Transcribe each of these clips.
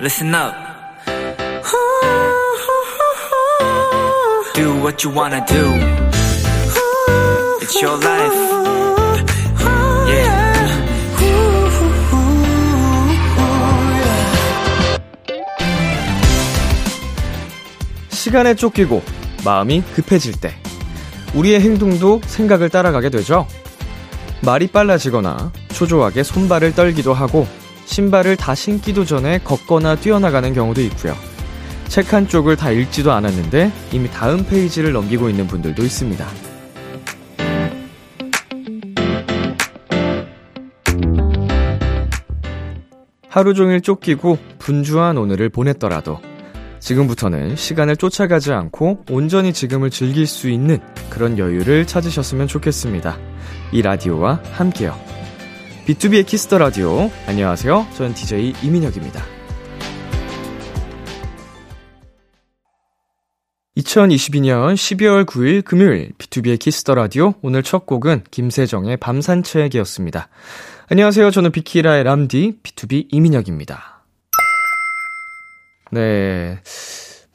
listen up. Do what you wanna do. It's your life. Yeah. 시간에 쫓기고 마음이 급해질 때 우리의 행동도 생각을 따라가게 되죠. 말이 빨라지거나 초조하게 손발을 떨기도 하고 신발을 다 신기도 전에 걷거나 뛰어나가는 경우도 있고요. 책 한 쪽을 다 읽지도 않았는데 이미 다음 페이지를 넘기고 있는 분들도 있습니다. 하루 종일 쫓기고 분주한 오늘을 보냈더라도 지금부터는 시간을 쫓아가지 않고 온전히 지금을 즐길 수 있는 그런 여유를 찾으셨으면 좋겠습니다. 이 라디오와 함께요. B2B의 키스터 라디오. 안녕하세요. 저는 DJ 이민혁입니다. 2022년 12월 9일 금요일 B2B의 키스터 라디오 오늘 첫 곡은 김세정의 밤산책이었습니다. 안녕하세요. 저는 비키라의 람디 BTOB 이민혁입니다. 네.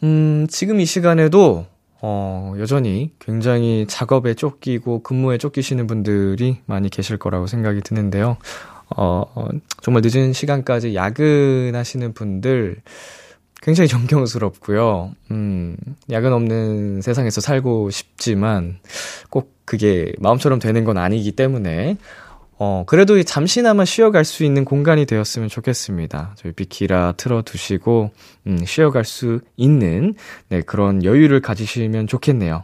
음, 지금 이 시간에도 어, 여전히 굉장히 작업에 쫓기고 근무에 쫓기시는 분들이 많이 계실 거라고 생각이 드는데요. 어, 어, 정말 늦은 시간까지 야근하시는 분들 굉장히 존경스럽고요. 음, 야근 없는 세상에서 살고 싶지만 꼭 그게 마음처럼 되는 건 아니기 때문에 어, 그래도 잠시나마 쉬어갈 수 있는 공간이 되었으면 좋겠습니다. 저희 비키라 틀어두시고, 음, 쉬어갈 수 있는, 네, 그런 여유를 가지시면 좋겠네요.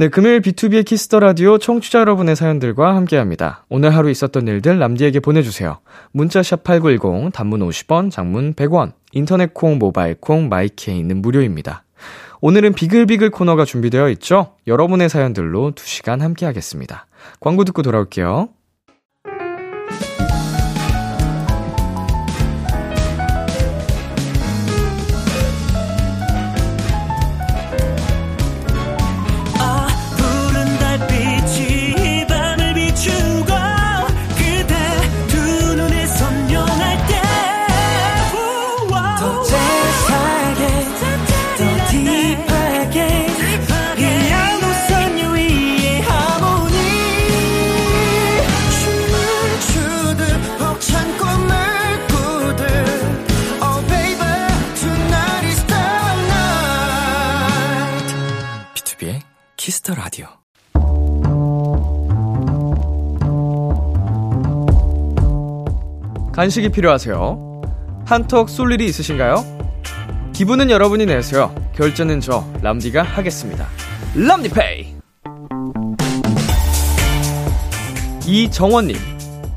네, 금요일 B2B의 키스터 라디오 청취자 여러분의 사연들과 함께 합니다. 오늘 하루 있었던 일들 람디에게 보내주세요. 문자샵 8910, 단문 50원, 장문 100원, 인터넷 콩, 모바일 콩, 마이케이는 무료입니다. 오늘은 비글비글 코너가 준비되어 있죠? 여러분의 사연들로 2시간 함께 하겠습니다. 광고 듣고 돌아올게요. 간식이 필요하세요? 한턱 쏠 일이 있으신가요? 기분은 여러분이 내세요. 결제는 저 람디가 하겠습니다. 람디페이. 이정원님,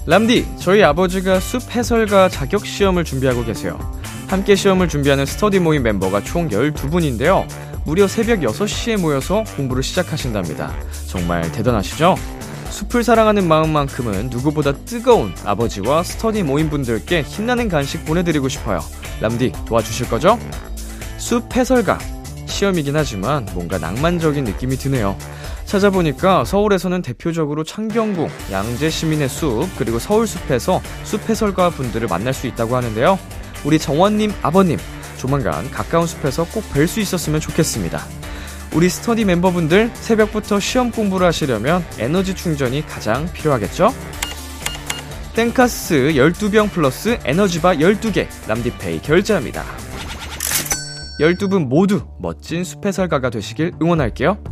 람디, 저희 아버지가 숲 해설가 자격 시험을 준비하고 계세요. 함께 시험을 준비하는 스터디 모임 멤버가 총 12분인데요. 무려 새벽 6시에 모여서 공부를 시작하신답니다. 정말 대단하시죠? 숲을 사랑하는 마음만큼은 누구보다 뜨거운 아버지와 스터디 모임분들께 힘나는 간식 보내드리고 싶어요. 람디 도와주실 거죠? 숲 해설가. 시험이긴 하지만 뭔가 낭만적인 느낌이 드네요. 찾아보니까 서울에서는 대표적으로 창경궁, 양재시민의 숲, 그리고 서울숲에서 숲 해설가 분들을 만날 수 있다고 하는데요. 우리 정원님 아버님, 조만간 가까운 숲에서 꼭 뵐 수 있었으면 좋겠습니다. 우리 스터디 멤버분들 새벽부터 시험 공부를 하시려면 에너지 충전이 가장 필요하겠죠? 땡카스 12병 플러스 에너지바 12개 람디페이 결제합니다. 12분 모두 멋진 숲해설가가 되시길 응원할게요.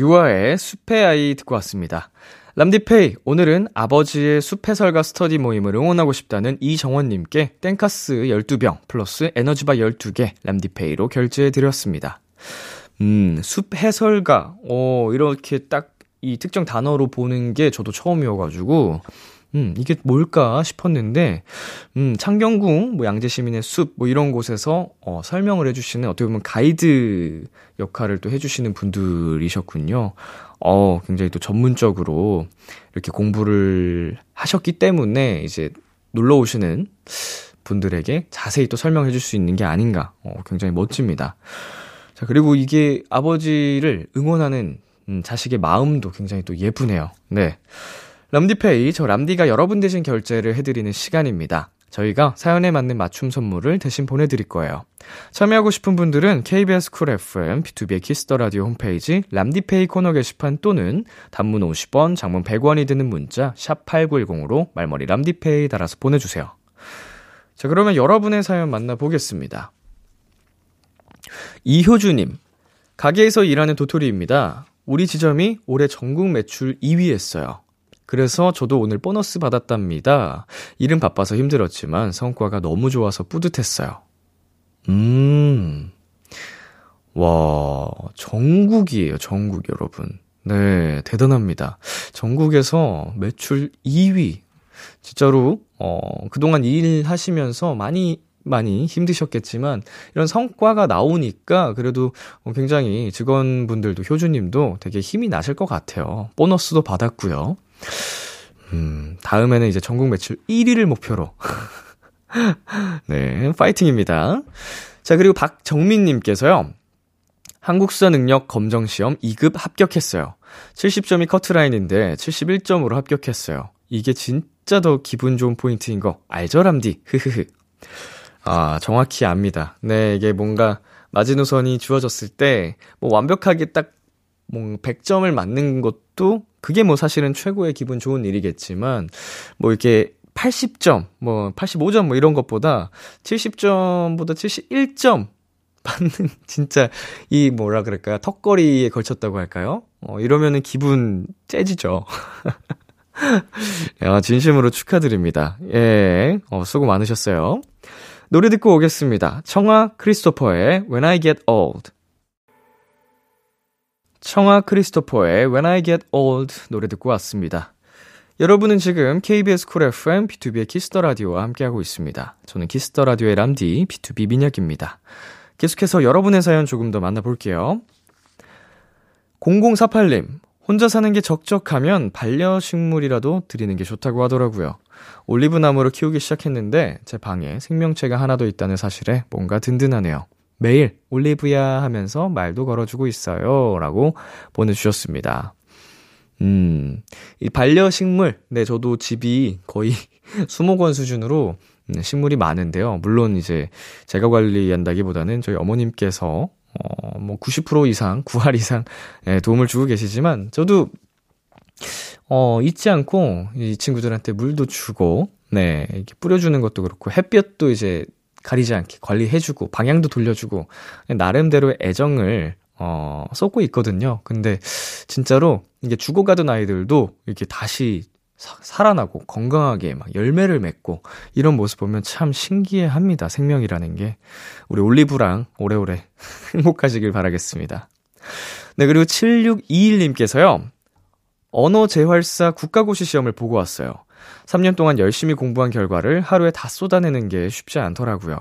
유아의 숲의 아이 듣고 왔습니다. 람디페이, 오늘은 아버지의 숲해설가 스터디 모임을 응원하고 싶다는 이정원님께 땡카스 12병 플러스 에너지바 12개 람디페이로 결제해드렸습니다. 음, 숲해설가, 어, 이렇게 딱 이 특정 단어로 보는 게 저도 처음이어가지고, 음, 이게 뭘까 싶었는데, 음, 창경궁, 뭐 양재시민의 숲, 뭐 이런 곳에서, 어, 설명을 해주시는 어떻게 보면 가이드 역할을 또 해주시는 분들이셨군요. 어, 굉장히 또 전문적으로 이렇게 공부를 하셨기 때문에 이제 놀러 오시는 분들에게 자세히 또 설명해 줄 수 있는 게 아닌가. 어, 굉장히 멋집니다. 자, 그리고 이게 아버지를 응원하는 음, 자식의 마음도 굉장히 또 예쁘네요. 네. 람디페이, 저 람디가 여러분 대신 결제를 해드리는 시간입니다. 저희가 사연에 맞는 맞춤 선물을 대신 보내드릴 거예요. 참여하고 싶은 분들은 KBS 쿨 FM, B2B의 키스터 라디오 홈페이지, 람디페이 코너 게시판 또는 단문 50원, 장문 100원이 드는 문자, 샵8910으로 말머리 람디페이 달아서 보내주세요. 자, 그러면 여러분의 사연 만나보겠습니다. 이효주님, 가게에서 일하는 도토리입니다. 우리 지점이 올해 전국 매출 2위 했어요. 그래서 저도 오늘 보너스 받았답니다. 일은 바빠서 힘들었지만 성과가 너무 좋아서 뿌듯했어요. 음. 와, 전국이에요, 전국 여러분. 네, 대단합니다. 전국에서 매출 2위. 진짜로, 어, 그동안 일 하시면서 많이 많이 힘드셨겠지만 이런 성과가 나오니까 그래도 굉장히 직원분들도 효주님도 되게 힘이 나실 것 같아요. 보너스도 받았고요. 음, 다음에는 이제 전국 매출 1위를 목표로. 네, 파이팅입니다. 자, 그리고 박정민님께서요. 한국사 능력 검정시험 2급 합격했어요. 70점이 커트라인인데 71점으로 합격했어요. 이게 진짜 더 기분 좋은 포인트인 거 알죠, 람디? 흐흐흐. 아, 정확히 압니다. 네, 이게 뭔가 마지노선이 주어졌을 때, 뭐 완벽하게 딱, 뭐 100점을 맞는 것 도 그게 뭐 사실은 최고의 기분 좋은 일이겠지만, 뭐 이렇게 80점, 뭐 85점 뭐 이런 것보다 70점보다 71점 받는 진짜 이 뭐라 그럴까요? 턱걸이에 걸쳤다고 할까요? 어, 이러면은 기분 째지죠. 야, 진심으로 축하드립니다. 예, 어, 수고 많으셨어요. 노래 듣고 오겠습니다. 청하 크리스토퍼의 When I Get Old. 청하 크리스토퍼의 When I Get Old 노래 듣고 왔습니다. 여러분은 지금 KBS 쿨 FM B2B의 키스터 라디오와 함께하고 있습니다. 저는 Kiss the Radio의 람디 BTOB 민혁입니다. 계속해서 여러분의 사연 조금 더 만나볼게요. 0048님, 혼자 사는 게 적적하면 반려식물이라도 드리는 게 좋다고 하더라고요. 올리브 나무를 키우기 시작했는데 제 방에 생명체가 하나 더 있다는 사실에 뭔가 든든하네요. 매일 올리브야 하면서 말도 걸어주고 있어요. 라고 보내주셨습니다. 음, 이 반려식물, 네, 저도 집이 거의 수목원 수준으로 음, 식물이 많은데요. 물론 이제 제가 관리한다기보다는 저희 어머님께서 어, 뭐 90% 이상, 9할 이상 예, 도움을 주고 계시지만 저도 어, 잊지 않고 이 친구들한테 물도 주고 네, 이렇게 뿌려주는 것도 그렇고 햇볕도 이제 가리지 않게 관리해주고 방향도 돌려주고 나름대로의 애정을 어, 쏟고 있거든요. 근데 진짜로 이게 죽어가던 아이들도 이렇게 다시 사, 살아나고 건강하게 막 열매를 맺고 이런 모습 보면 참 신기해 합니다. 생명이라는 게. 우리 올리브랑 오래오래 행복하시길 바라겠습니다. 네, 그리고 7621님께서요. 언어 재활사 국가고시 시험을 보고 왔어요. 3년 동안 열심히 공부한 결과를 하루에 다 쏟아내는 게 쉽지 않더라고요.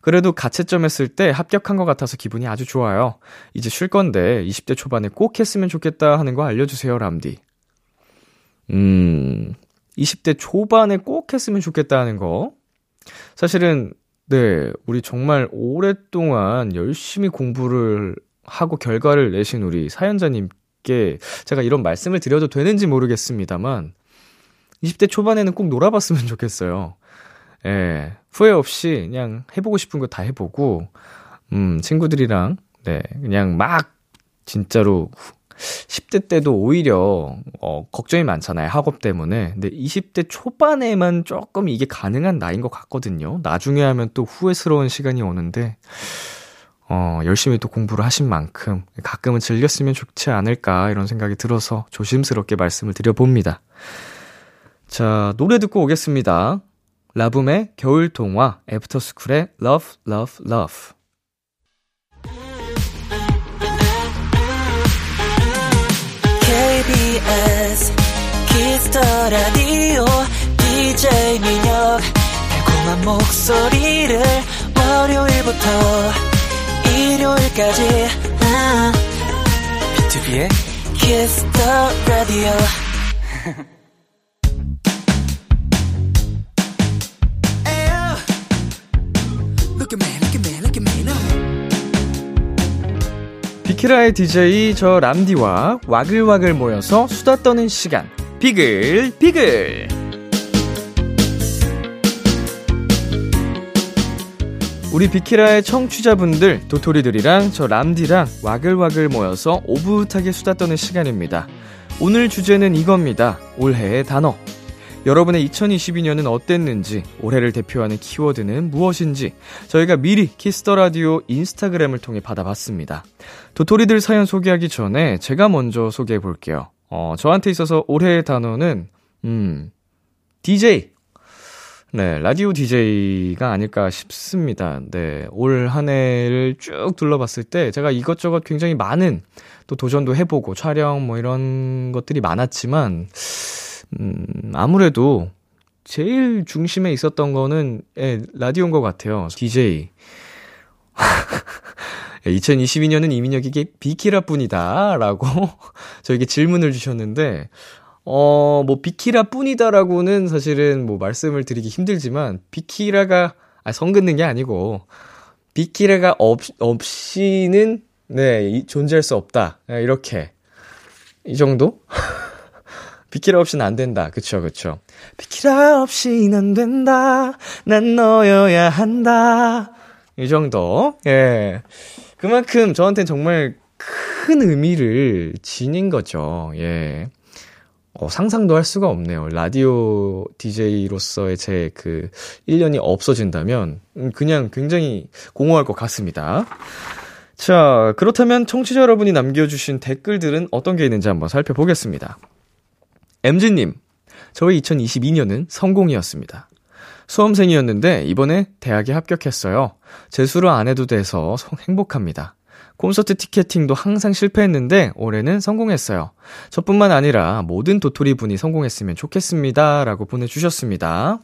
그래도 가채점 했을 때 합격한 것 같아서 기분이 아주 좋아요. 이제 쉴 건데 20대 초반에 꼭 했으면 좋겠다 하는 거 알려주세요, 람디. 음, 20대 초반에 꼭 했으면 좋겠다 하는 거. 사실은, 네, 우리 정말 오랫동안 열심히 공부를 하고 결과를 내신 우리 사연자님께 제가 이런 말씀을 드려도 되는지 모르겠습니다만, 20대 초반에는 꼭 놀아봤으면 좋겠어요. 예, 후회 없이 그냥 해보고 싶은 거 다 해보고, 음, 친구들이랑, 네, 그냥 막, 진짜로, 10대 때도 오히려, 어, 걱정이 많잖아요. 학업 때문에. 근데 20대 초반에만 조금 이게 가능한 나이인 것 같거든요. 나중에 하면 또 후회스러운 시간이 오는데, 어, 열심히 또 공부를 하신 만큼 가끔은 즐겼으면 좋지 않을까 이런 생각이 들어서 조심스럽게 말씀을 드려봅니다. 자, 노래 듣고 오겠습니다. 라붐의 겨울 동화, 애프터스쿨의 Love, Love, Love. KBS 키스터 라디오 DJ 민혁 달콤한 목소리를 월요일부터 일요일까지 B2B의 키스터 라디오 키라의 DJ 저 람디와 와글와글 모여서 수다 떠는 시간. 비글, 비글. 우리 비키라의 청취자분들, 도토리들이랑 저 람디랑 와글와글 모여서 오붓하게 수다 떠는 시간입니다. 오늘 주제는 이겁니다. 올해의 단어. 여러분의 2022년은 어땠는지, 올해를 대표하는 키워드는 무엇인지, 저희가 미리 Kiss the Radio 인스타그램을 통해 받아봤습니다. 도토리들 사연 소개하기 전에 제가 먼저 소개해 볼게요. 어, 저한테 있어서 올해의 단어는, 음, DJ. 네, 라디오 DJ가 아닐까 싶습니다. 네, 올 한 해를 쭉 둘러봤을 때 제가 이것저것 굉장히 많은 또 도전도 해보고 촬영 뭐 이런 것들이 많았지만, 음, 아무래도 제일 중심에 있었던 거는, 예, 라디오인 것 같아요. DJ. 2022년은 이민혁에게 비키라 뿐이다. 라고 저에게 질문을 주셨는데, 어, 뭐, 비키라 뿐이다라고는 사실은 뭐 말씀을 드리기 힘들지만, 비키라가, 아, 성 긋는 게 아니고, 비키라가 없, 없이는, 네, 이, 존재할 수 없다. 네, 이렇게. 이 정도? 비키라 없이는 안 된다. 그쵸, 그쵸. 비키라 없이는 안 된다. 난 너여야 한다. 이 정도. 예. 그만큼 저한테는 정말 큰 의미를 지닌 거죠. 예. 어, 상상도 할 수가 없네요. 라디오 DJ로서의 제 그 1년이 없어진다면, 음, 그냥 굉장히 공허할 것 같습니다. 자, 그렇다면 청취자 여러분이 남겨주신 댓글들은 어떤 게 있는지 한번 살펴보겠습니다. MG님, 저의 2022년은 성공이었습니다. 수험생이었는데 이번에 대학에 합격했어요. 재수를 안 해도 돼서 행복합니다. 콘서트 티켓팅도 항상 실패했는데 올해는 성공했어요. 저뿐만 아니라 모든 도토리 분이 성공했으면 좋겠습니다. 라고 보내주셨습니다.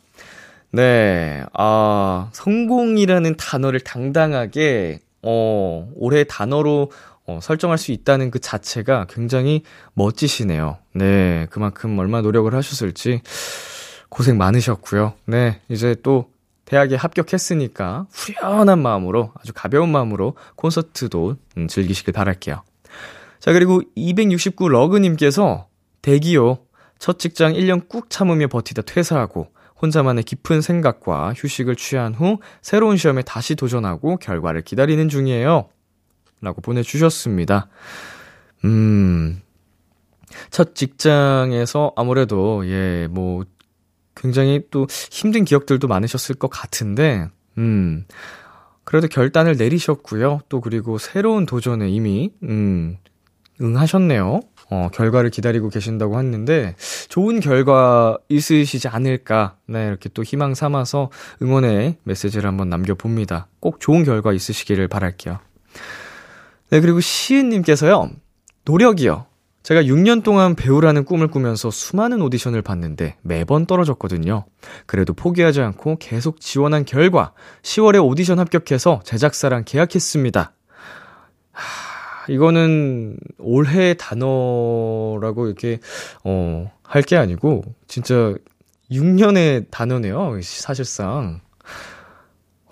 네, 아, 성공이라는 단어를 당당하게, 어, 올해 단어로 어, 설정할 수 있다는 그 자체가 굉장히 멋지시네요. 네, 그만큼 얼마 노력을 하셨을지 고생 많으셨고요. 네, 이제 또 대학에 합격했으니까 후련한 마음으로 아주 가벼운 마음으로 콘서트도 음, 즐기시길 바랄게요. 자, 그리고 269 러그님께서 대기요. 첫 직장 1년 꾹 참으며 버티다 퇴사하고 혼자만의 깊은 생각과 휴식을 취한 후 새로운 시험에 다시 도전하고 결과를 기다리는 중이에요. 라고 보내주셨습니다. 음, 첫 직장에서 아무래도, 예, 뭐, 굉장히 또 힘든 기억들도 많으셨을 것 같은데, 음, 그래도 결단을 내리셨고요. 또 그리고 새로운 도전에 이미, 음, 응하셨네요. 어, 결과를 기다리고 계신다고 했는데, 좋은 결과 있으시지 않을까. 네, 이렇게 또 희망 삼아서 응원의 메시지를 한번 남겨봅니다. 꼭 좋은 결과 있으시기를 바랄게요. 네, 그리고 시은님께서요, 노력이요. 제가 6년 동안 배우라는 꿈을 꾸면서 수많은 오디션을 봤는데 매번 떨어졌거든요. 그래도 포기하지 않고 계속 지원한 결과 10월에 오디션 합격해서 제작사랑 계약했습니다. 하, 이거는 올해 단어라고 이렇게 어, 할 게 아니고 진짜 6년의 단어네요. 사실상.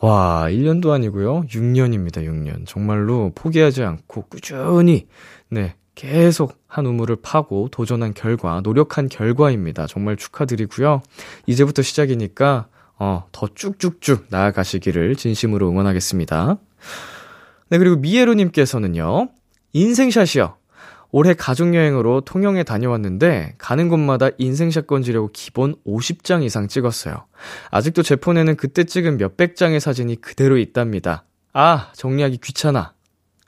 와, 1년도 아니고요. 6년입니다. 6년. 정말로 포기하지 않고 꾸준히 네, 계속 한 우물을 파고 도전한 결과, 노력한 결과입니다. 정말 축하드리고요. 이제부터 시작이니까 어, 더 쭉쭉쭉 나아가시기를 진심으로 응원하겠습니다. 네, 그리고 미에로님께서는요, 인생샷이요. 올해 가족여행으로 통영에 다녀왔는데, 가는 곳마다 인생샷 건지려고 기본 50장 이상 찍었어요. 아직도 제 폰에는 그때 찍은 몇백 장의 사진이 그대로 있답니다. 아, 정리하기 귀찮아.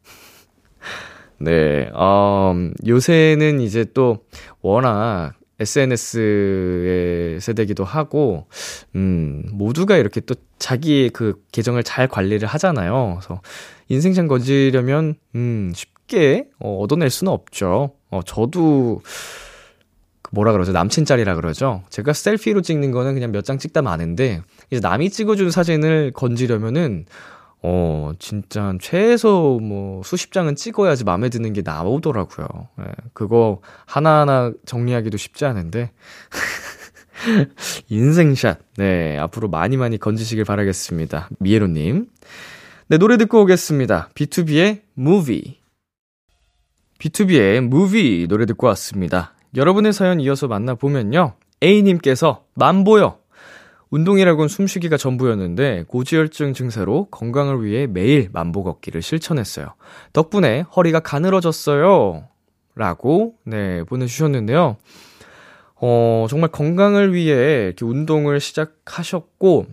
네, 음, 요새는 이제 또 워낙 SNS의 세대기도 하고, 음, 모두가 이렇게 또 자기의 그 계정을 잘 관리를 하잖아요. 그래서 인생샷 건지려면, 음, 쉽 게 어, 얻어낼 수는 없죠. 어, 저도, 그 뭐라 그러죠? 남친 짤이라 그러죠? 제가 셀피로 찍는 거는 그냥 몇 장 찍다 마는데, 이제 남이 찍어준 사진을 건지려면은, 어, 진짜 최소 뭐 수십 장은 찍어야지 마음에 드는 게 나오더라고요. 예, 그거 하나하나 정리하기도 쉽지 않은데. 인생샷. 네, 앞으로 많이 많이 건지시길 바라겠습니다. 미에로님. 네, 노래 듣고 오겠습니다. B2B의 Movie. B2B의 Movie 노래 듣고 왔습니다. 여러분의 사연 이어서 만나보면요. A님께서 만보요. 운동이라곤 숨쉬기가 전부였는데 고지혈증 증세로 건강을 위해 매일 만보 걷기를 실천했어요. 덕분에 허리가 가늘어졌어요. 라고, 네, 보내주셨는데요. 어, 정말 건강을 위해 이렇게 운동을 시작하셨고,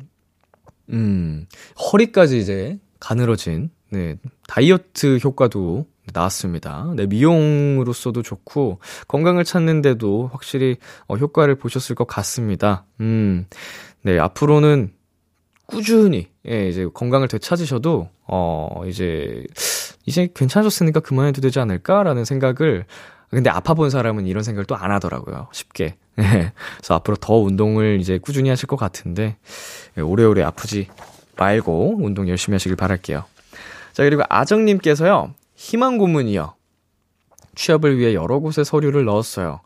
음, 허리까지 이제 가늘어진, 네, 다이어트 효과도 나왔습니다. 네, 미용으로서도 좋고, 건강을 찾는데도 확실히 어, 효과를 보셨을 것 같습니다. 음, 네, 앞으로는 꾸준히, 예, 이제 건강을 되찾으셔도, 어, 이제, 이제 괜찮아졌으니까 그만해도 되지 않을까라는 생각을 근데 아파 본 사람은 이런 생각을 또 안 하더라고요. 쉽게. 예. 그래서 앞으로 더 운동을 이제 꾸준히 하실 것 같은데, 예, 오래오래 아프지 말고 운동 열심히 하시길 바랄게요. 자, 그리고 아정님께서요, 희망 고문이요. 취업을 위해 여러 곳에 서류를 넣었어요.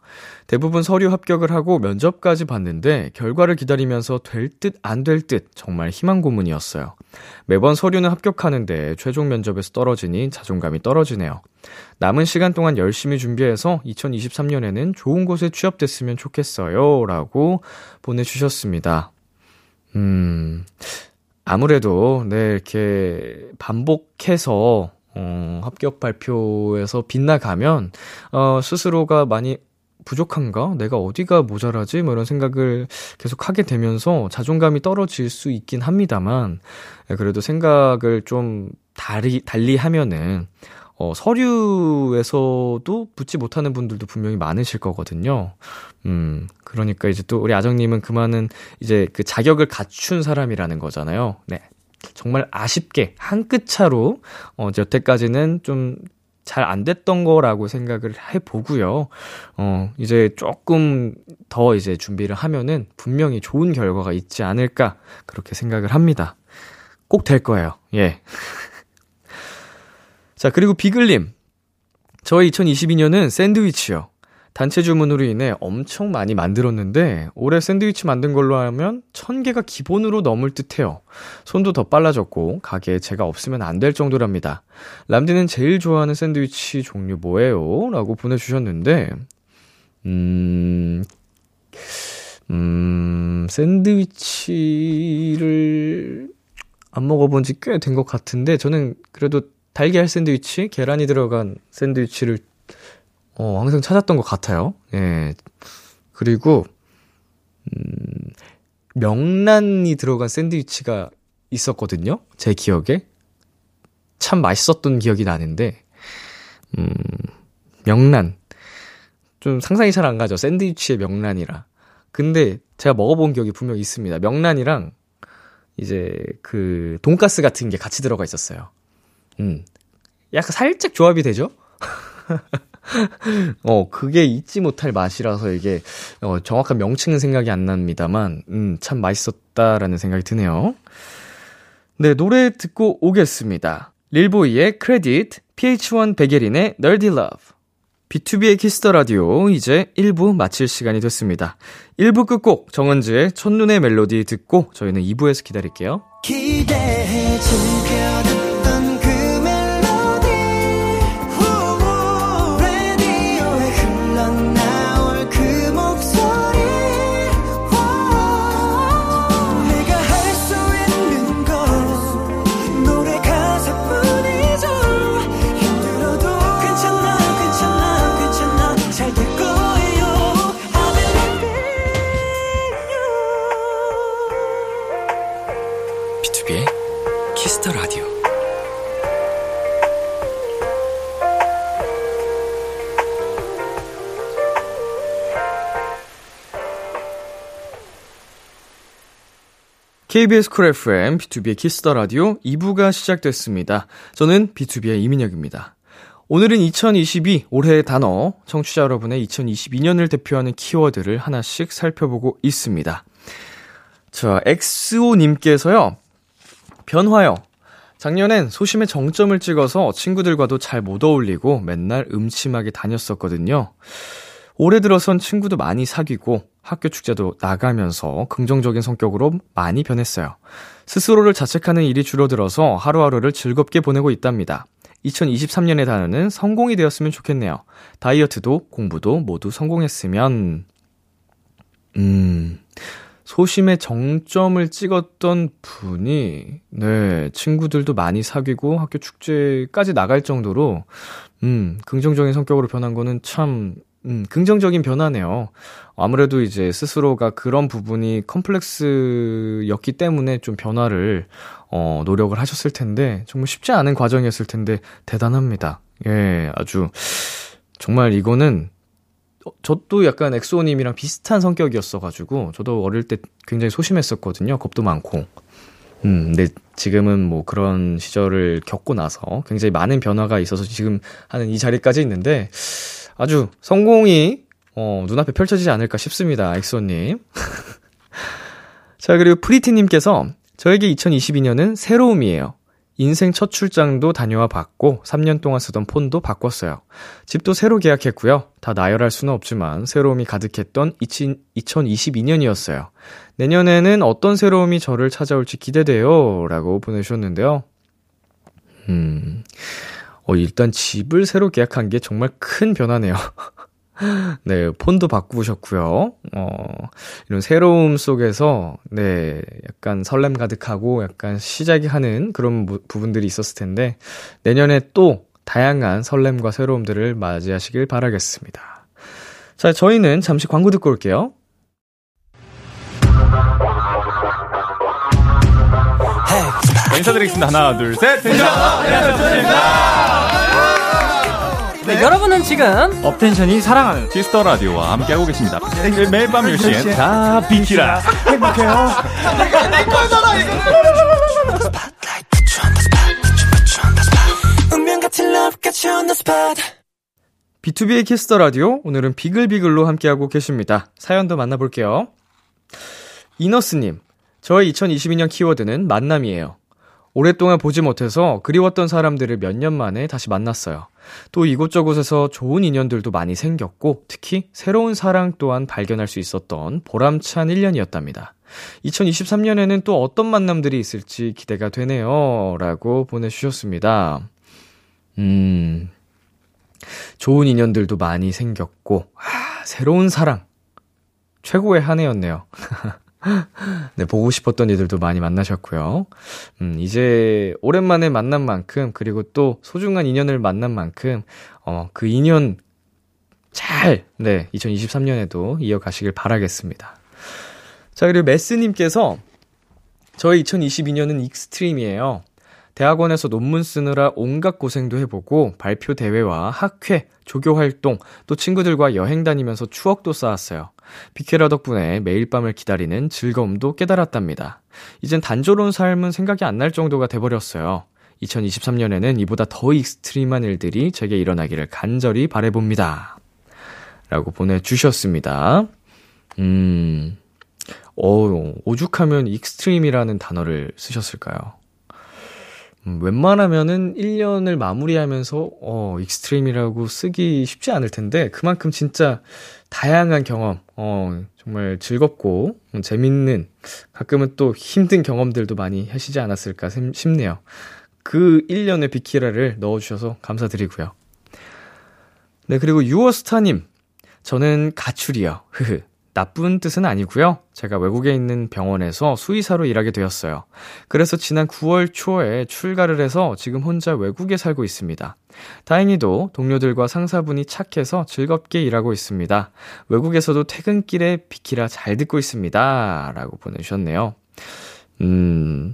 대부분 서류 합격을 하고 면접까지 봤는데 결과를 기다리면서 될 듯 안 될 듯 정말 희망 고문이었어요. 매번 서류는 합격하는데 최종 면접에서 떨어지니 자존감이 떨어지네요. 남은 시간 동안 열심히 준비해서 2023년에는 좋은 곳에 취업됐으면 좋겠어요. 라고 보내주셨습니다. 음, 아무래도, 네, 이렇게 반복해서 어, 합격 발표에서 빗나가면, 어, 스스로가 많이 부족한가? 내가 어디가 모자라지? 뭐 이런 생각을 계속 하게 되면서 자존감이 떨어질 수 있긴 합니다만, 예, 그래도 생각을 좀 달리, 달리 하면은, 어, 서류에서도 붙지 못하는 분들도 분명히 많으실 거거든요. 음, 그러니까 이제 또 우리 아정님은 그만은 이제 그 자격을 갖춘 사람이라는 거잖아요. 네. 정말 아쉽게 한 끗 차로 어 여태까지는 좀 잘 안 됐던 거라고 생각을 해 보고요. 어 이제 조금 더 이제 준비를 하면은 분명히 좋은 결과가 있지 않을까 그렇게 생각을 합니다. 꼭 될 거예요. 예. 자, 그리고 비글님. 저희 2022년은 샌드위치요. 단체 주문으로 인해 엄청 많이 만들었는데 올해 샌드위치 만든 걸로 하면 1000개가 기본으로 넘을 듯해요. 손도 더 빨라졌고 가게에 제가 없으면 안 될 정도랍니다. 람디는 제일 좋아하는 샌드위치 종류 뭐예요? 라고 보내주셨는데 음... 음... 샌드위치를 안 먹어본 지 꽤 된 것 같은데 저는 그래도 달걀 샌드위치, 계란이 들어간 샌드위치를 어, 항상 찾았던 것 같아요. 예. 그리고, 음, 명란이 들어간 샌드위치가 있었거든요. 제 기억에. 참 맛있었던 기억이 나는데, 음, 명란. 좀 상상이 잘 안 가죠. 샌드위치에 명란이라. 근데 제가 먹어본 기억이 분명 있습니다. 명란이랑 이제 그 돈가스 같은 게 같이 들어가 있었어요. 음. 약간 살짝 조합이 되죠? 어, 그게 잊지 못할 맛이라서 이게, 어, 정확한 명칭은 생각이 안 납니다만, 음, 참 맛있었다라는 생각이 드네요. 네, 노래 듣고 오겠습니다. 릴보이의 Credit, PH1 백예린의 Nerdy Love. B2B의 키스터 라디오 이제 1부 마칠 시간이 됐습니다. 1부 끝곡 정은지의 첫눈의 멜로디 듣고 저희는 2부에서 기다릴게요. 기대해 주면 KBS 쿨 FM, B2B의 키스터 라디오 2부가 시작됐습니다. 저는 BTOB의 이민혁입니다. 오늘은 2022 올해의 단어, 청취자 여러분의 2022년을 대표하는 키워드를 하나씩 살펴보고 있습니다. 자, 엑스오님께서요, 변화요. 작년엔 소심의 정점을 찍어서 친구들과도 잘 못 어울리고 맨날 음침하게 다녔었거든요. 올해 들어선 친구도 많이 사귀고 학교 축제도 나가면서 긍정적인 성격으로 많이 변했어요. 스스로를 자책하는 일이 줄어들어서 하루하루를 즐겁게 보내고 있답니다. 2023년의 단어는 성공이 되었으면 좋겠네요. 다이어트도 공부도 모두 성공했으면, 음, 소심의 정점을 찍었던 분이, 네, 친구들도 많이 사귀고 학교 축제까지 나갈 정도로, 음, 긍정적인 성격으로 변한 거는 참, 음, 긍정적인 변화네요. 아무래도 이제 스스로가 그런 부분이 컴플렉스였기 때문에 좀 변화를, 어, 노력을 하셨을 텐데, 정말 쉽지 않은 과정이었을 텐데, 대단합니다. 예, 아주, 정말 이거는 어, 저도 약간 엑소님이랑 비슷한 성격이었어가지고, 저도 어릴 때 굉장히 소심했었거든요. 겁도 많고. 음, 근데 지금은 뭐 그런 시절을 겪고 나서 굉장히 많은 변화가 있어서 지금 하는 이 자리까지 있는데, 아주 성공이, 어, 눈앞에 펼쳐지지 않을까 싶습니다. 엑소님. 자, 그리고 프리티님께서 저에게 2022년은 새로움이에요. 인생 첫 출장도 다녀와 봤고 3년 동안 쓰던 폰도 바꿨어요. 집도 새로 계약했고요. 다 나열할 수는 없지만 새로움이 가득했던 2022년이었어요. 내년에는 어떤 새로움이 저를 찾아올지 기대돼요. 라고 보내주셨는데요. 음, 어, 일단 집을 새로 계약한 게 정말 큰 변화네요. 네, 폰도 바꾸셨고요. 어, 이런 새로움 속에서, 네, 약간 설렘 가득하고 약간 시작이 하는 그런 부, 부분들이 있었을 텐데, 내년에 또 다양한 설렘과 새로움들을 맞이하시길 바라겠습니다. 자, 저희는 잠시 광고 듣고 올게요. 인사드리겠습니다. 하나, 둘, 셋. 텐션! 네, 여러분은 지금 업텐션이 사랑하는 Kiss the Radio와 함께하고 계십니다. 매일 밤 10시엔 다 비키라. 행복해요. love got you on the spot B2B의 키스터 라디오 오늘은 비글비글로 함께하고 계십니다. 사연도 만나볼게요. 이너스님, 저의 2022년 키워드는 만남이에요. 오랫동안 보지 못해서 그리웠던 사람들을 몇 년 만에 다시 만났어요. 또 이곳저곳에서 좋은 인연들도 많이 생겼고 특히 새로운 사랑 또한 발견할 수 있었던 보람찬 1년이었답니다. 2023년에는 또 어떤 만남들이 있을지 기대가 되네요. 라고 보내주셨습니다. 음, 좋은 인연들도 많이 생겼고, 아, 새로운 사랑. 최고의 한 해였네요. 네, 보고 싶었던 이들도 많이 만나셨고요. 음, 이제 오랜만에 만난 만큼, 그리고 또 소중한 인연을 만난 만큼, 어, 그 인연 잘, 네, 2023년에도 이어가시길 바라겠습니다. 자, 그리고 메스님께서 저희 2022년은 extreme이에요. 대학원에서 논문 쓰느라 온갖 고생도 해보고 발표 대회와 학회, 조교 활동, 또 친구들과 여행 다니면서 추억도 쌓았어요. 비키라 덕분에 매일 밤을 기다리는 즐거움도 깨달았답니다. 이젠 단조로운 삶은 생각이 안 날 정도가 돼버렸어요. 2023년에는 이보다 더 extreme한 일들이 제게 일어나기를 간절히 바래봅니다. 라고 보내주셨습니다. 음, 어, 오죽하면 extreme이라는 단어를 쓰셨을까요? 음, 웬만하면은 1년을 마무리하면서, 어, extreme이라고 쓰기 쉽지 않을 텐데, 그만큼 진짜 다양한 경험, 어, 정말 즐겁고, 음, 재밌는, 가끔은 또 힘든 경험들도 많이 하시지 않았을까 싶네요. 그 1년의 비키라를 넣어 주셔서 감사드리고요. 네, 그리고 유어스타님. 저는 가출이요. 흐흐. 나쁜 뜻은 아니고요. 제가 외국에 있는 병원에서 수의사로 일하게 되었어요. 그래서 지난 9월 초에 출가를 해서 지금 혼자 외국에 살고 있습니다. 다행히도 동료들과 상사분이 착해서 즐겁게 일하고 있습니다. 외국에서도 퇴근길에 비키라 잘 듣고 있습니다. 라고 보내주셨네요. 음.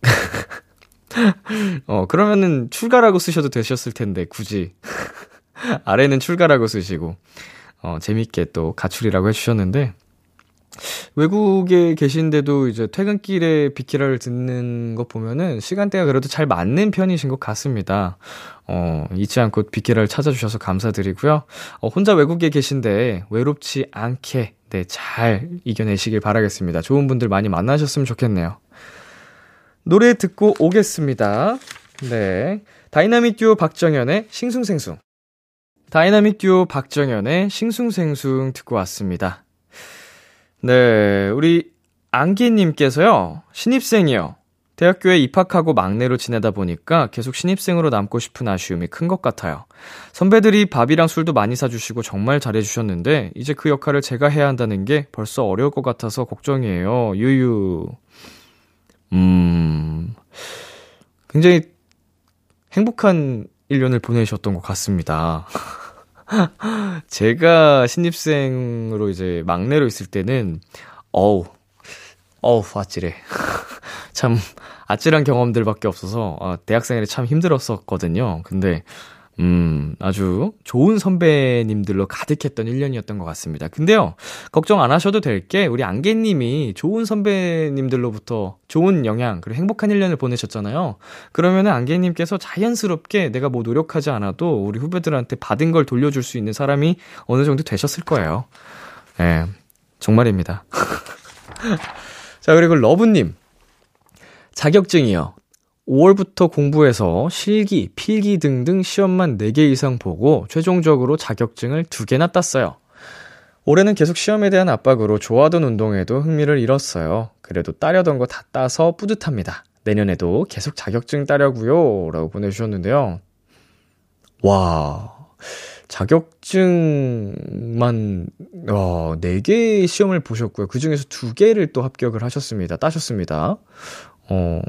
어, 그러면은 출가라고 쓰셔도 되셨을 텐데, 굳이. 아래는 출가라고 쓰시고. 어, 재밌게 또 가출이라고 해주셨는데, 외국에 계신데도 이제 퇴근길에 비키라를 듣는 거 보면은 시간대가 그래도 잘 맞는 편이신 것 같습니다. 어, 잊지 않고 비키라를 찾아주셔서 감사드리고요. 어, 혼자 외국에 계신데 외롭지 않게, 네, 잘 이겨내시길 바라겠습니다. 좋은 분들 많이 만나셨으면 좋겠네요. 노래 듣고 오겠습니다. 네. 다이나믹 듀오 박정현의 싱숭생숭. 다이나믹 듀오 박정현의 싱숭생숭 듣고 왔습니다. 네, 우리 안기님께서요, 신입생이요. 대학교에 입학하고 막내로 지내다 보니까 계속 신입생으로 남고 싶은 아쉬움이 큰 것 같아요. 선배들이 밥이랑 술도 많이 사주시고 정말 잘해주셨는데, 이제 그 역할을 제가 해야 한다는 게 벌써 어려울 것 같아서 걱정이에요. 유유. 음, 굉장히 행복한 1년을 보내셨던 것 같습니다. 제가 신입생으로 이제 막내로 있을 때는, 어우, 어우, 아찔해. 참, 아찔한 경험들밖에 없어서, 아, 대학생활이 참 힘들었었거든요. 근데, 음, 아주 좋은 선배님들로 가득했던 1년이었던 것 같습니다. 근데요, 걱정 안 하셔도 될 게, 우리 안개님이 좋은 선배님들로부터 좋은 영향, 그리고 행복한 1년을 보내셨잖아요. 그러면은 안개님께서 자연스럽게 내가 뭐 노력하지 않아도 우리 후배들한테 받은 걸 돌려줄 수 있는 사람이 어느 정도 되셨을 거예요. 예, 네, 정말입니다. 자, 그리고 러브님. 자격증이요. 5월부터 공부해서 실기, 필기 등등 시험만 4개 이상 보고 최종적으로 자격증을 2개나 땄어요. 올해는 계속 시험에 대한 압박으로 좋아하던 운동에도 흥미를 잃었어요. 그래도 따려던 거 다 따서 뿌듯합니다. 내년에도 계속 자격증 따려고요. 라고 보내주셨는데요. 와, 자격증만, 어, 4개의 시험을 보셨고요. 그 중에서 2개를 또 합격을 하셨습니다. 따셨습니다. 어,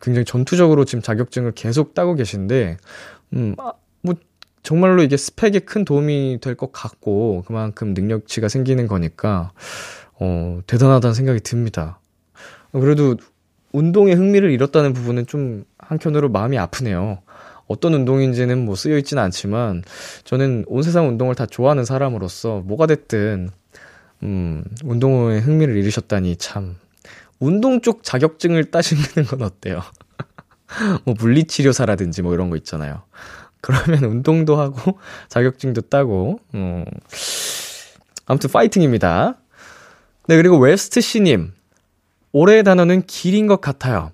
굉장히 전투적으로 지금 자격증을 계속 따고 계신데, 음, 아, 뭐, 정말로 이게 스펙에 큰 도움이 될 것 같고, 그만큼 능력치가 생기는 거니까, 어, 대단하다는 생각이 듭니다. 그래도 운동에 흥미를 잃었다는 부분은 좀 한켠으로 마음이 아프네요. 어떤 운동인지는 뭐 쓰여 있지는 않지만, 저는 온 세상 운동을 다 좋아하는 사람으로서 뭐가 됐든, 음, 운동에 흥미를 잃으셨다니 참 운동 쪽 자격증을 따시는 건 어때요? 뭐 물리치료사라든지 뭐 이런 거 있잖아요. 그러면 운동도 하고 자격증도 따고 어. 아무튼 파이팅입니다. 네, 그리고 웨스트 씨님. 올해의 단어는 길인 것 같아요.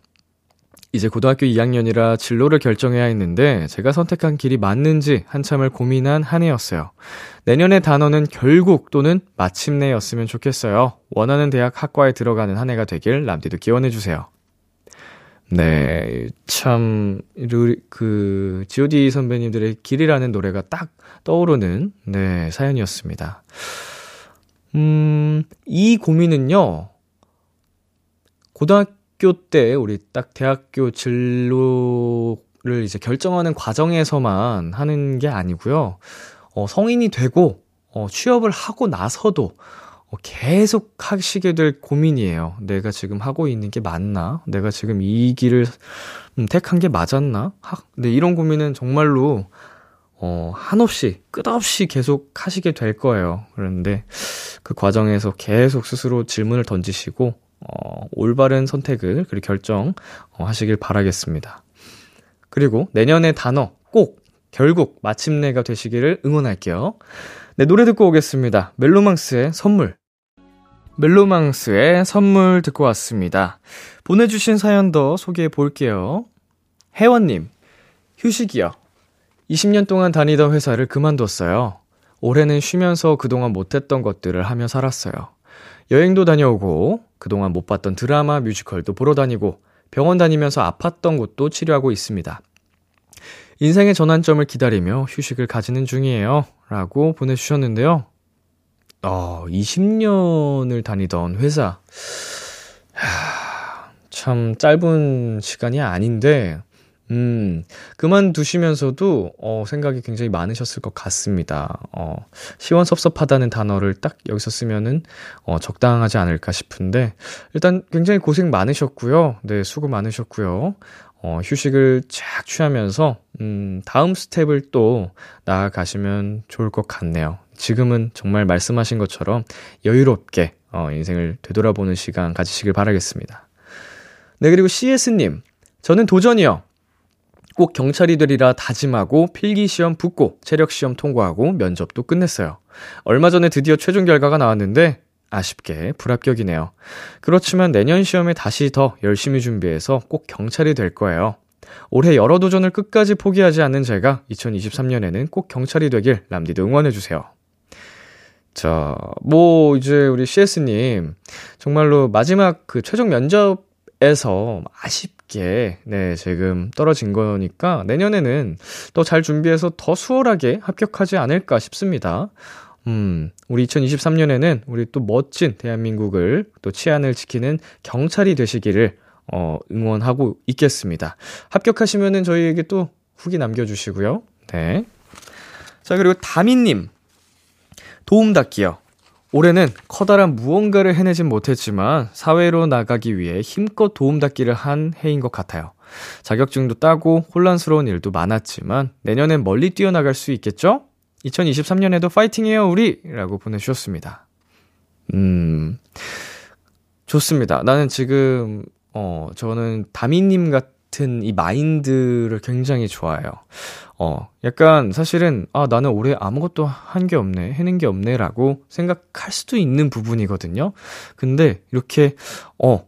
이제 고등학교 2학년이라 진로를 결정해야 했는데 제가 선택한 길이 맞는지 한참을 고민한 한 해였어요. 내년의 단어는 결국 또는 마침내였으면 좋겠어요. 원하는 대학 학과에 들어가는 한 해가 되길 람디도 기원해 주세요. 네, 참, 그, GOD 선배님들의 길이라는 노래가 딱 떠오르는, 네, 사연이었습니다. 음, 이 고민은요, 고등학교 학교 때 우리 딱 대학교 진로를 이제 결정하는 과정에서만 하는 게 아니고요. 어, 성인이 되고 어, 취업을 하고 나서도 어, 계속 하시게 될 고민이에요. 내가 지금 하고 있는 게 맞나? 내가 지금 이 길을 음, 택한 게 맞았나? 하, 근데 이런 고민은 정말로 어, 한없이, 끝없이 계속 하시게 될 거예요. 그런데 그 과정에서 계속 스스로 질문을 던지시고, 어, 올바른 선택을 그리고 결정 어, 하시길 바라겠습니다. 그리고 내년의 단어 꼭 결국 마침내가 되시기를 응원할게요. 네, 노래 듣고 오겠습니다. 멜로망스의 선물. 멜로망스의 선물 듣고 왔습니다. 보내주신 사연 더 소개해 볼게요. 혜원님, 휴식이요. 20년 동안 다니던 회사를 그만뒀어요. 올해는 쉬면서 그동안 못했던 것들을 하며 살았어요. 여행도 다녀오고, 그동안 못 봤던 드라마, 뮤지컬도 보러 다니고, 병원 다니면서 아팠던 곳도 치료하고 있습니다. 인생의 전환점을 기다리며 휴식을 가지는 중이에요. 라고 보내주셨는데요. 어, 20년을 다니던 회사. 하, 참 짧은 시간이 아닌데, 음, 그만두시면서도, 어, 생각이 굉장히 많으셨을 것 같습니다. 어, 시원섭섭하다는 단어를 딱 여기서 쓰면은, 어, 적당하지 않을까 싶은데, 일단 굉장히 고생 많으셨고요. 네, 수고 많으셨고요. 어, 휴식을 쫙 취하면서, 음, 다음 스텝을 또 나아가시면 좋을 것 같네요. 지금은 정말 말씀하신 것처럼 여유롭게, 어, 인생을 되돌아보는 시간 가지시길 바라겠습니다. 네, 그리고 CS님. 저는 도전이요. 꼭 경찰이 되리라 다짐하고 필기시험 붙고 체력시험 통과하고 면접도 끝냈어요. 얼마 전에 드디어 최종 결과가 나왔는데 아쉽게 불합격이네요. 그렇지만 내년 시험에 다시 더 열심히 준비해서 꼭 경찰이 될 거예요. 올해 여러 도전을 끝까지 포기하지 않는 제가 2023년에는 꼭 경찰이 되길 람디도 응원해주세요. 자, 뭐, 이제 우리 CS님, 정말로 마지막 그 최종 면접 에서 아쉽게, 네, 지금 떨어진 거니까 내년에는 또 잘 준비해서 더 수월하게 합격하지 않을까 싶습니다. 음, 우리 2023년에는 우리 또 멋진 대한민국을 또 치안을 지키는 경찰이 되시기를, 어, 응원하고 있겠습니다. 합격하시면은 저희에게 또 후기 남겨주시고요. 네. 자, 그리고 다미님. 도움 닫기요. 올해는 커다란 무언가를 해내진 못했지만 사회로 나가기 위해 힘껏 도움닫기를 한 해인 것 같아요. 자격증도 따고 혼란스러운 일도 많았지만 내년엔 멀리 뛰어나갈 수 있겠죠? 2023년에도 파이팅해요, 우리! 라고 보내주셨습니다. 음, 좋습니다. 나는 지금, 어, 저는 다미님 같은 이 마인드를 굉장히 좋아해요. 어, 약간 사실은, 아, 나는 올해 아무것도 한 게 없네, 해낸 게 없네, 라고 생각할 수도 있는 부분이거든요. 근데 이렇게, 어,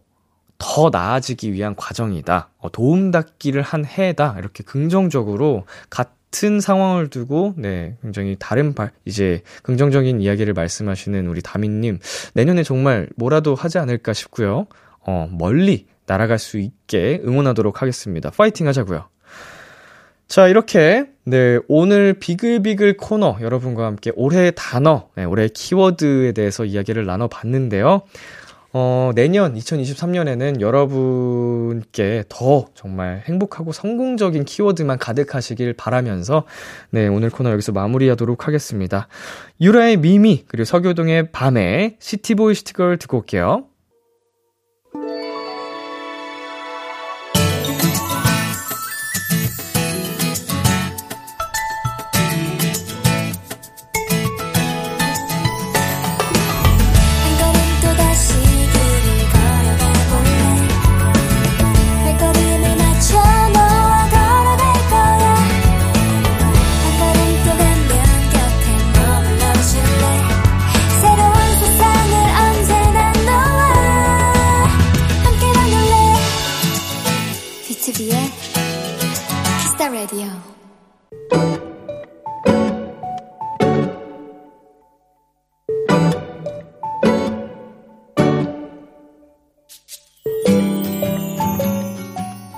더 나아지기 위한 과정이다. 어, 도움닫기를 한 해다. 이렇게 긍정적으로 같은 상황을 두고, 네, 굉장히 다른 발, 이제 긍정적인 이야기를 말씀하시는 우리 다민님, 내년에 정말 뭐라도 하지 않을까 싶고요. 어, 멀리 날아갈 수 있게 응원하도록 하겠습니다. 파이팅 하자고요. 자, 이렇게, 네, 오늘 비글비글 코너 여러분과 함께 올해의 단어, 네, 올해의 키워드에 대해서 이야기를 나눠 봤는데요. 어, 내년 2023년에는 여러분께 더 정말 행복하고 성공적인 키워드만 가득하시길 바라면서, 네, 오늘 코너 여기서 마무리하도록 하겠습니다. 유라의 미미, 그리고 서교동의 밤의 City Boy City Girl 듣고 올게요.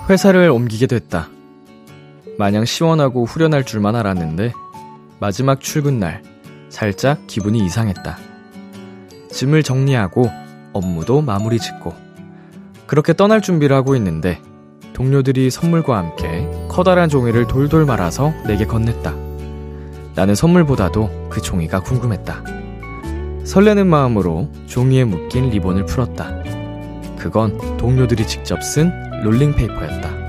회사를 옮기게 됐다. 마냥 시원하고 후련할 줄만 알았는데 마지막 출근 날 살짝 기분이 이상했다. 짐을 정리하고 업무도 마무리 짓고 그렇게 떠날 준비를 하고 있는데 동료들이 선물과 함께 커다란 종이를 돌돌 말아서 내게 건넸다. 나는 선물보다도 그 종이가 궁금했다. 설레는 마음으로 종이에 묶인 리본을 풀었다. 그건 동료들이 직접 쓴 롤링페이퍼였다.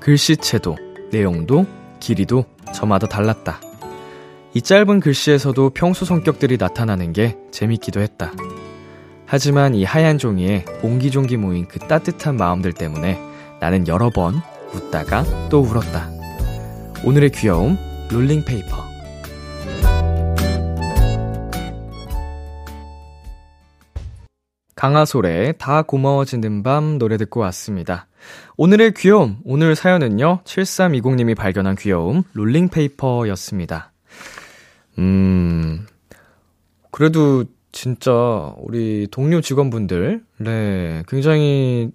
글씨체도, 내용도, 길이도 저마다 달랐다. 이 짧은 글씨에서도 평소 성격들이 나타나는 게 재밌기도 했다. 하지만 이 하얀 종이에 옹기종기 모인 그 따뜻한 마음들 때문에 나는 여러 번 웃다가 또 울었다. 오늘의 귀여움, 롤링페이퍼. 강아솔의 다 고마워지는 밤 노래 듣고 왔습니다. 오늘의 귀여움, 오늘 사연은요, 7320님이 발견한 귀여움, 롤링페이퍼였습니다. 음, 그래도 진짜 우리 동료 직원분들, 네, 굉장히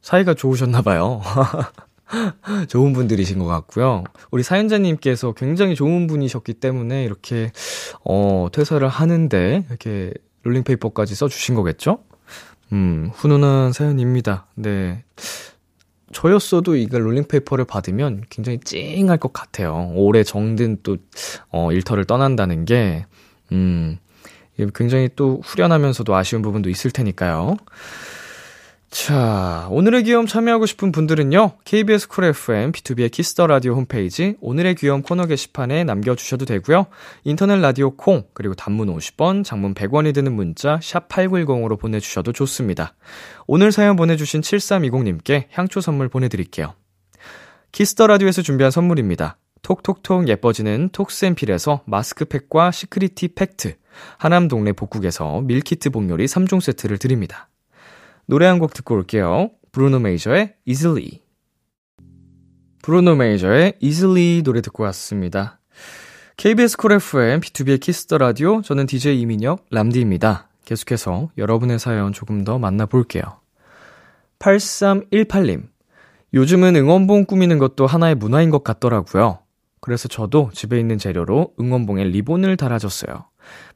사이가 좋으셨나봐요. 좋은 분들이신 것 같고요. 우리 사연자님께서 굉장히 좋은 분이셨기 때문에 이렇게, 어, 퇴사를 하는데, 이렇게 롤링페이퍼까지 써주신 거겠죠? 음, 훈훈한 사연입니다. 네. 저였어도 이걸 롤링페이퍼를 받으면 굉장히 찡할 것 같아요. 오래 정든 또, 어, 일터를 떠난다는 게, 음, 굉장히 또 후련하면서도 아쉬운 부분도 있을 테니까요. 자, 오늘의 귀여움 참여하고 싶은 분들은요, KBS 쿨 FM, B2B의 키스터 라디오 홈페이지, 오늘의 귀여움 코너 게시판에 남겨주셔도 되고요 인터넷 라디오 콩, 그리고 단문 50원, 장문 100원이 드는 문자, 샵8910으로 보내주셔도 좋습니다. 오늘 사연 보내주신 7320님께 향초 선물 보내드릴게요. Kiss the Radio에서 준비한 선물입니다. 톡톡톡 예뻐지는 톡스앤필에서 마스크팩과 시크리티 팩트, 하남 동네 복국에서 밀키트 복요리 3종 세트를 드립니다. 노래 한 곡 듣고 올게요. 브루노 메이저의 Easily. 브루노 메이저의 Easily 노래 듣고 왔습니다. KBS 쿨 FM, B2B의 키스터 라디오, 저는 DJ 이민혁, 람디입니다. 계속해서 여러분의 사연 조금 더 만나볼게요. 8318님. 요즘은 응원봉 꾸미는 것도 하나의 문화인 것 같더라고요. 그래서 저도 집에 있는 재료로 응원봉에 리본을 달아줬어요.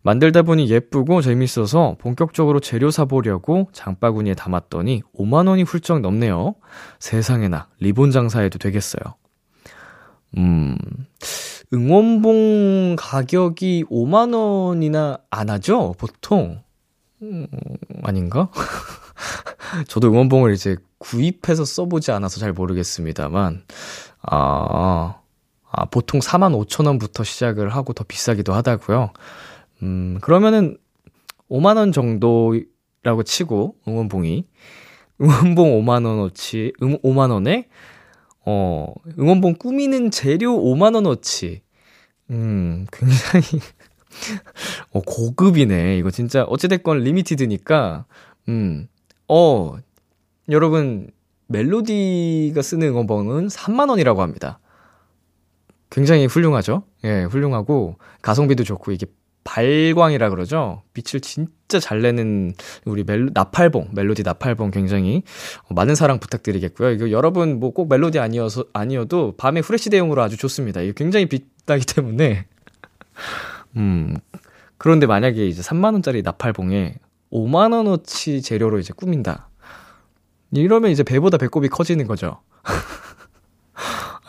만들다 보니 예쁘고 재밌어서 본격적으로 재료 사보려고 장바구니에 담았더니 5만원이 훌쩍 넘네요. 세상에나 리본 장사해도 되겠어요. 음, 응원봉 가격이 5만원이나 안 하죠? 보통? 음, 아닌가? 저도 응원봉을 이제 구입해서 써보지 않아서 잘 모르겠습니다만, 아, 아, 보통 4만 5천원부터 시작을 하고 더 비싸기도 하다고요 음, 그러면은 5만원 정도라고 치고, 응원봉이. 응원봉 5만원어치, 5만원에, 어, 응원봉 꾸미는 재료 5만원어치. 음, 굉장히, 어, 고급이네. 이거 진짜, 어찌됐건 리미티드니까, 음, 어, 여러분, 멜로디가 쓰는 응원봉은 3만원이라고 합니다. 굉장히 훌륭하죠? 예, 훌륭하고, 가성비도 좋고, 이게 발광이라 그러죠? 빛을 진짜 잘 내는 우리 멜로, 나팔봉, 멜로디 나팔봉 굉장히 많은 사랑 부탁드리겠고요. 이거 여러분 뭐 꼭 멜로디 아니어서, 아니어도 밤에 후레쉬 대용으로 아주 좋습니다. 이거 굉장히 빛나기 때문에. 음, 그런데 만약에 이제 3만 원짜리 나팔봉에 5만 원어치 재료로 이제 꾸민다. 이러면 이제 배보다 배꼽이 커지는 거죠.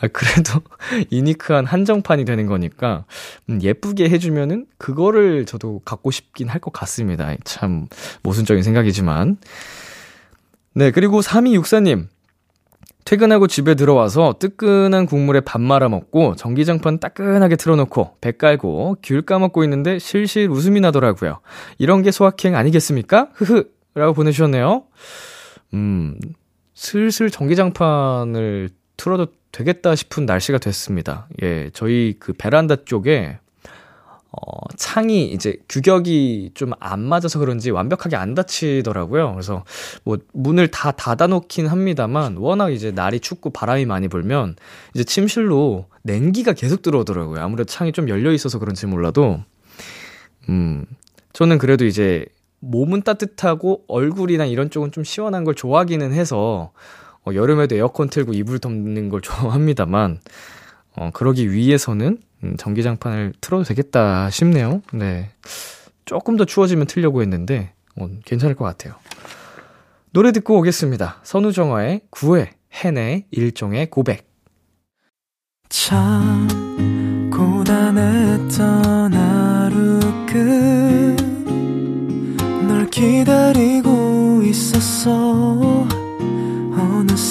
아, 그래도 유니크한 한정판이 되는 거니까, 음, 예쁘게 해주면은, 그거를 저도 갖고 싶긴 할 것 같습니다. 참, 모순적인 생각이지만. 네, 그리고 3264님. 퇴근하고 집에 들어와서 뜨끈한 국물에 밥 말아 먹고 전기장판 따끈하게 틀어놓고 배 깔고 귤 까먹고 있는데 실실 웃음이 나더라고요. 이런 게 소확행 아니겠습니까? 흐흐 라고 보내주셨네요. 음, 슬슬 전기장판을 틀어도 되겠다 싶은 날씨가 됐습니다. 예, 저희 그 베란다 쪽에 어, 창이 이제 규격이 좀 안 맞아서 그런지 완벽하게 안 닫히더라고요. 그래서 뭐 문을 다 닫아놓긴 합니다만 워낙 이제 날이 춥고 바람이 많이 불면 이제 침실로 냉기가 계속 들어오더라고요. 아무래도 창이 좀 열려 있어서 그런지 몰라도 음 저는 그래도 이제 몸은 따뜻하고 얼굴이나 이런 쪽은 좀 시원한 걸 좋아하기는 해서 어, 여름에도 에어컨 틀고 이불 덮는 걸 좋아합니다만 어, 그러기 위해서는 음, 전기장판을 틀어도 되겠다 싶네요. 네. 조금 더 추워지면 틀려고 했는데, 어, 괜찮을 것 같아요. 노래 듣고 오겠습니다. 선우정아의 9회, 해내, 일종의 고백. 참, 고단했던 하루 끝 널 기다리고 있었어.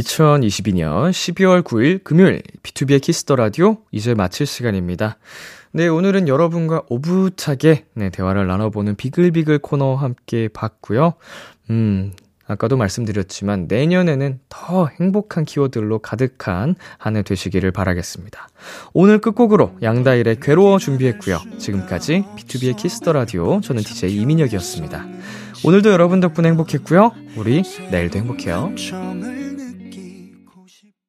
2022년 12월 9일 금요일 B2B의 키스터 라디오 이제 마칠 시간입니다. 네, 오늘은 여러분과 오붓하게 네, 대화를 나눠보는 비글비글 코너 함께 봤고요. 음, 아까도 말씀드렸지만 내년에는 더 행복한 키워드로 가득한 한 해 되시기를 바라겠습니다. 오늘 끝곡으로 양다일의 괴로워 준비했고요. 지금까지 B2B의 키스터 라디오 저는 DJ 이민혁이었습니다. 오늘도 여러분 덕분에 행복했고요. 우리 내일도 행복해요.